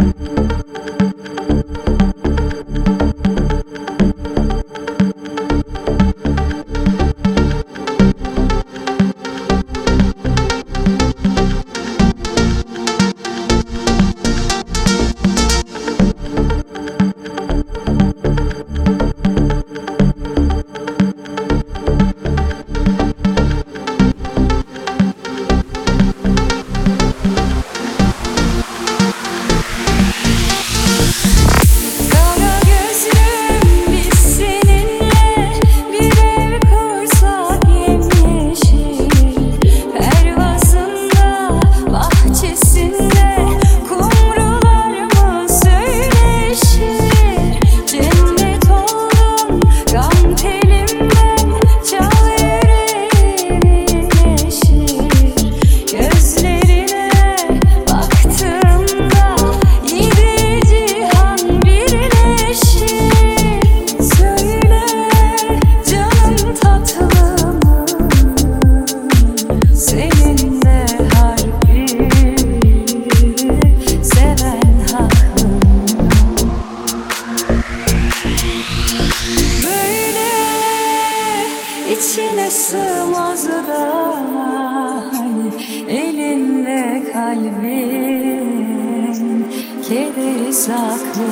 you sığmaz da Elinde kalbin kederi saklı